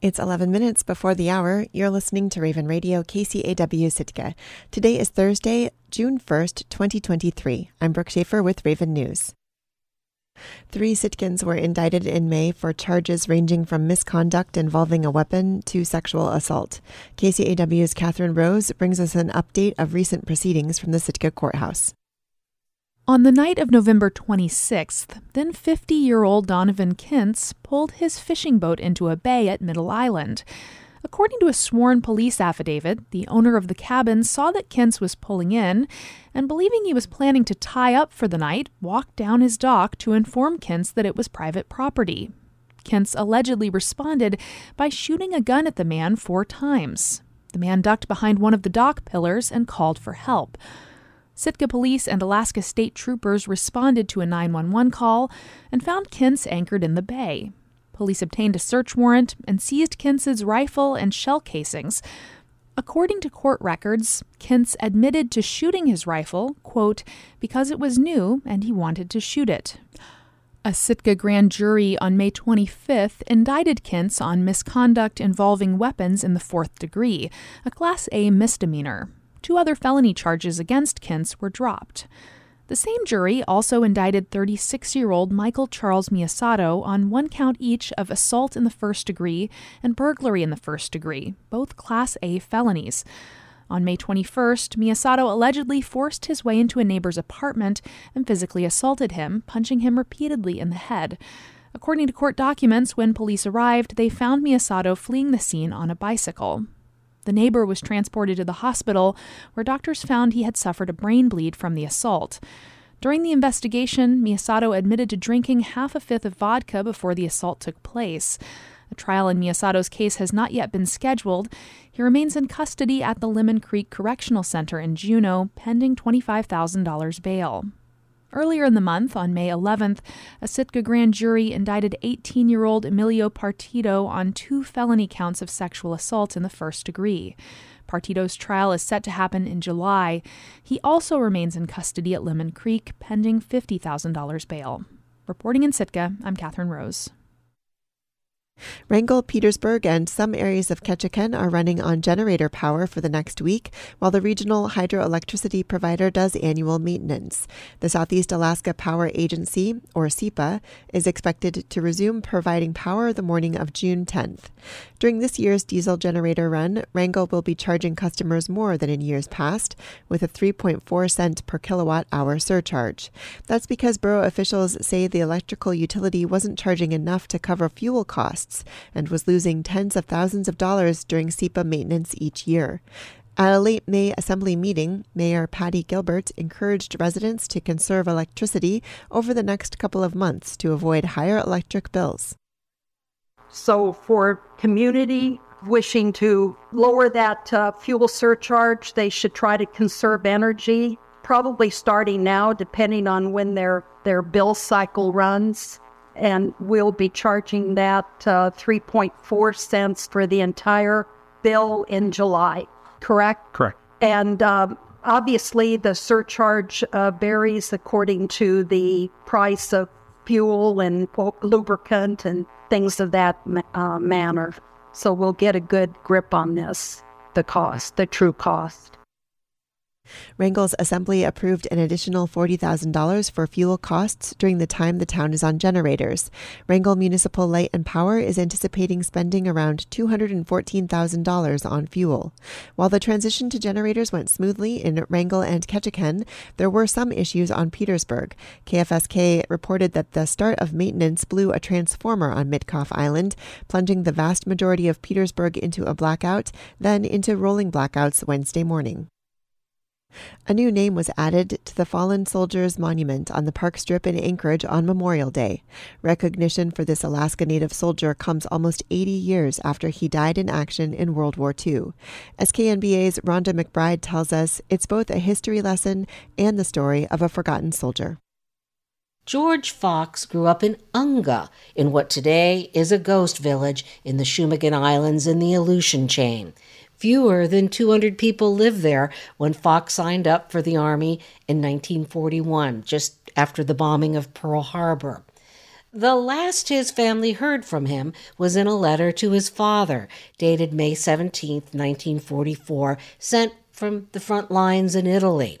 It's 11 minutes before the hour. You're listening to Raven Radio KCAW Sitka. Today is Thursday, June 1st, 2023. I'm Brooke Schaefer with Raven News. Three Sitkans were indicted in May for charges ranging from misconduct involving a weapon to sexual assault. KCAW's Catherine Rose brings us an update of recent proceedings from the Sitka courthouse. On the night of November 26th, then 50 year old Donovan Kintz pulled his fishing boat into a bay at Middle Island. According to a sworn police affidavit, the owner of the cabin saw that Kintz was pulling in and, believing he was planning to tie up for the night, walked down his dock to inform Kintz that it was private property. Kintz allegedly responded by shooting a gun at the man four times. The man ducked behind one of the dock pillars and called for help. Sitka police and Alaska state troopers responded to a 911 call and found Kintz anchored in the bay. Police obtained a search warrant and seized Kintz's rifle and shell casings. According to court records, Kintz admitted to shooting his rifle, quote, because it was new and he wanted to shoot it. A Sitka grand jury on May 25th indicted Kintz on misconduct involving weapons in the fourth degree, a Class A misdemeanor. Two other felony charges against Kintz were dropped. The same jury also indicted 36 year old Michael Charles Miyasato on one count each of assault in the first degree and burglary in the first degree, both Class A felonies. On May 21st, Miyasato allegedly forced his way into a neighbor's apartment and physically assaulted him, punching him repeatedly in the head. According to court documents, when police arrived, they found Miyasato fleeing the scene on a bicycle. The neighbor was transported to the hospital, where doctors found he had suffered a brain bleed from the assault. During the investigation, Miyasato admitted to drinking half a fifth of vodka before the assault took place. A trial in Miyasato's case has not yet been scheduled. He remains in custody at the Lemon Creek Correctional Center in Juneau, pending $25,000 bail. Earlier in the month, on May 11th, a Sitka grand jury indicted 18 year old Emilio Partido on two felony counts of sexual assault in the first degree. Partido's trial is set to happen in July. He also remains in custody at Lemon Creek, pending $50,000 bail. Reporting in Sitka, I'm Catherine Rose. Wrangell, Petersburg, and some areas of Ketchikan are running on generator power for the next week, while the regional hydroelectricity provider does annual maintenance. The Southeast Alaska Power Agency, or SEAPA, is expected to resume providing power the morning of June 10th. During this year's diesel generator run, Wrangell will be charging customers more than in years past, with a 3.4 cent per kilowatt hour surcharge. That's because borough officials say the electrical utility wasn't charging enough to cover fuel costs costs and was losing tens of thousands of dollars during SEAPA maintenance each year. At a late May Assembly meeting, Mayor Patty Gilbert encouraged residents to conserve electricity over the next couple of months to avoid higher electric bills. So, for community wishing to lower that uh, fuel surcharge, they should try to conserve energy, probably starting now, depending on when their, their bill cycle runs and we'll be charging that uh, 3.4 cents for the entire bill in July, correct? Correct. And um, obviously, the surcharge uh, varies according to the price of fuel and lubricant and things of that uh, manner. So we'll get a good grip on this, the cost, the true cost. Wrangell's assembly approved an additional $40,000 for fuel costs during the time the town is on generators. Wrangell Municipal Light and Power is anticipating spending around $214,000 on fuel. While the transition to generators went smoothly in Wrangell and Ketchikan, there were some issues on Petersburg. KFSK reported that the start of maintenance blew a transformer on Mitkof Island, plunging the vast majority of Petersburg into a blackout, then into rolling blackouts Wednesday morning. A new name was added to the Fallen Soldiers Monument on the Park Strip in Anchorage on Memorial Day. Recognition for this Alaska Native soldier comes almost 80 years after he died in action in World War II. SKNBA's Rhonda McBride tells us it's both a history lesson and the story of a forgotten soldier. George Fox grew up in Unga, in what today is a ghost village in the Shumagin Islands in the Aleutian chain. Fewer than 200 people lived there when Fox signed up for the Army in 1941, just after the bombing of Pearl Harbor. The last his family heard from him was in a letter to his father, dated May 17, 1944, sent from the front lines in Italy.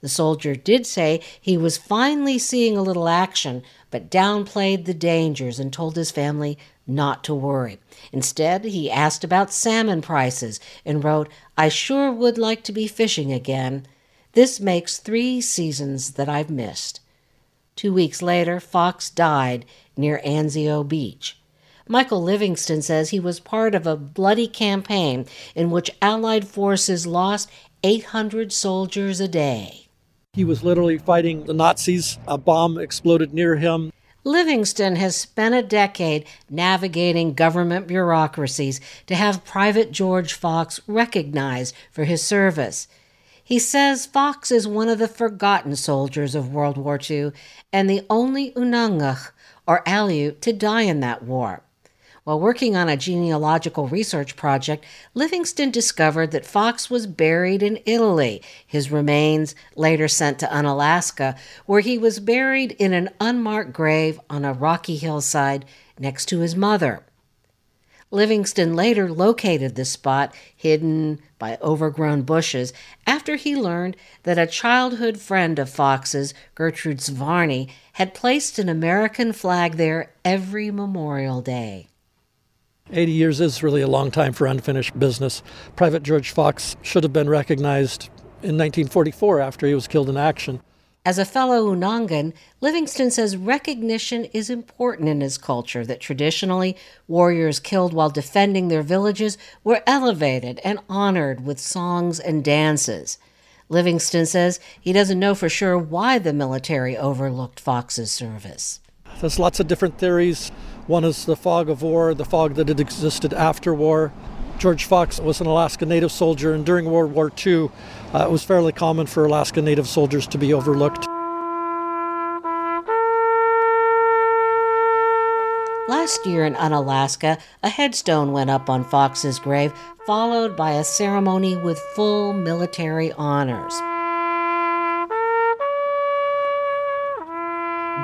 The soldier did say he was finally seeing a little action, but downplayed the dangers and told his family not to worry. Instead, he asked about salmon prices and wrote, I sure would like to be fishing again. This makes three seasons that I've missed. Two weeks later, Fox died near Anzio Beach. Michael Livingston says he was part of a bloody campaign in which Allied forces lost 800 soldiers a day. He was literally fighting the Nazis. A bomb exploded near him. Livingston has spent a decade navigating government bureaucracies to have Private George Fox recognized for his service. He says Fox is one of the forgotten soldiers of World War II and the only Unangax, or Aleut, to die in that war. While working on a genealogical research project, Livingston discovered that Fox was buried in Italy, his remains later sent to Unalaska, where he was buried in an unmarked grave on a rocky hillside next to his mother. Livingston later located the spot, hidden by overgrown bushes, after he learned that a childhood friend of Fox's, Gertrude Svarny, had placed an American flag there every Memorial Day. 80 years is really a long time for unfinished business. Private George Fox should have been recognized in 1944 after he was killed in action. As a fellow Unangan, Livingston says recognition is important in his culture, that traditionally warriors killed while defending their villages were elevated and honored with songs and dances. Livingston says he doesn't know for sure why the military overlooked Fox's service. There's lots of different theories. One is the fog of war, the fog that had existed after war. George Fox was an Alaska Native soldier, and during World War II, uh, it was fairly common for Alaska Native soldiers to be overlooked. Last year in Unalaska, a headstone went up on Fox's grave, followed by a ceremony with full military honors.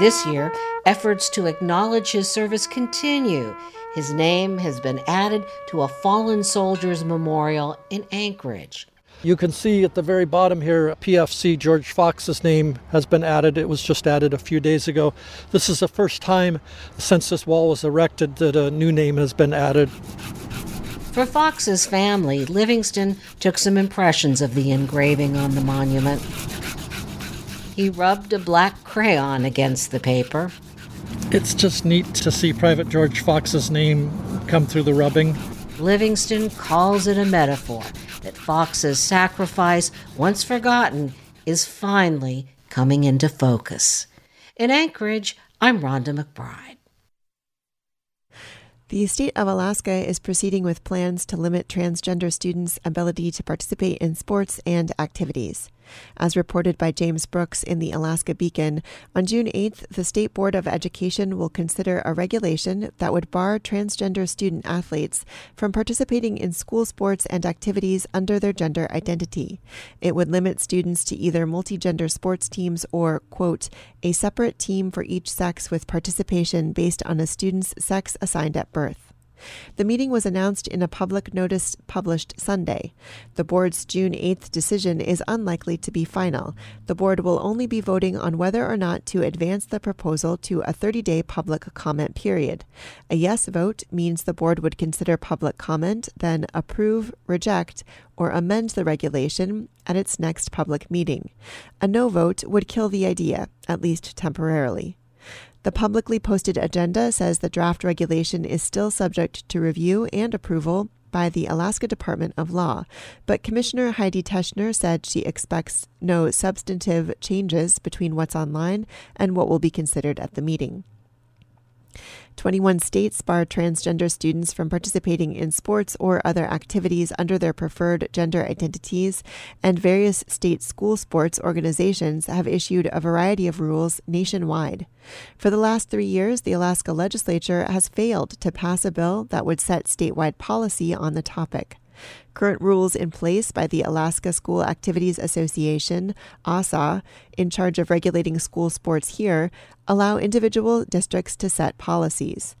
This year, efforts to acknowledge his service continue. His name has been added to a fallen soldiers memorial in Anchorage. You can see at the very bottom here, PFC George Fox's name has been added. It was just added a few days ago. This is the first time since this wall was erected that a new name has been added. For Fox's family, Livingston took some impressions of the engraving on the monument. He rubbed a black crayon against the paper. It's just neat to see Private George Fox's name come through the rubbing. Livingston calls it a metaphor that Fox's sacrifice, once forgotten, is finally coming into focus. In Anchorage, I'm Rhonda McBride. The state of Alaska is proceeding with plans to limit transgender students' ability to participate in sports and activities. As reported by James Brooks in the Alaska Beacon, on June 8th, the State Board of Education will consider a regulation that would bar transgender student athletes from participating in school sports and activities under their gender identity. It would limit students to either multigender sports teams or, quote, a separate team for each sex with participation based on a student's sex assigned at birth. The meeting was announced in a public notice published Sunday. The board's June 8th decision is unlikely to be final. The board will only be voting on whether or not to advance the proposal to a 30 day public comment period. A yes vote means the board would consider public comment, then approve, reject, or amend the regulation at its next public meeting. A no vote would kill the idea, at least temporarily. The publicly posted agenda says the draft regulation is still subject to review and approval by the Alaska Department of Law, but Commissioner Heidi Teschner said she expects no substantive changes between what's online and what will be considered at the meeting. 21 states bar transgender students from participating in sports or other activities under their preferred gender identities, and various state school sports organizations have issued a variety of rules nationwide. For the last three years, the Alaska legislature has failed to pass a bill that would set statewide policy on the topic. Current rules in place by the Alaska School Activities Association, ASAA, in charge of regulating school sports here, allow individual districts to set policies.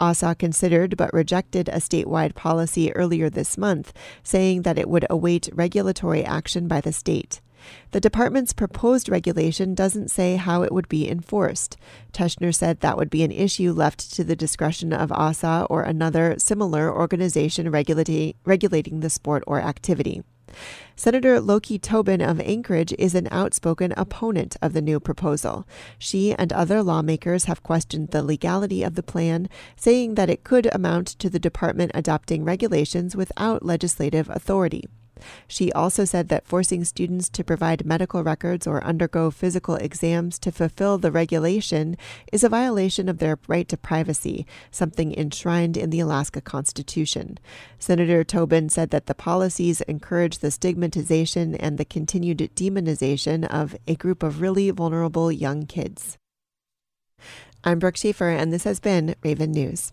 ASAA considered but rejected a statewide policy earlier this month, saying that it would await regulatory action by the state. The department's proposed regulation doesn't say how it would be enforced. Teschner said that would be an issue left to the discretion of ASAA or another similar organization regulating, regulating the sport or activity. Senator Loki Tobin of Anchorage is an outspoken opponent of the new proposal. She and other lawmakers have questioned the legality of the plan, saying that it could amount to the department adopting regulations without legislative authority. She also said that forcing students to provide medical records or undergo physical exams to fulfill the regulation is a violation of their right to privacy, something enshrined in the Alaska Constitution. Senator Tobin said that the policies encourage the stigmatization and the continued demonization of a group of really vulnerable young kids. I'm Brooke Schaefer, and this has been Raven News.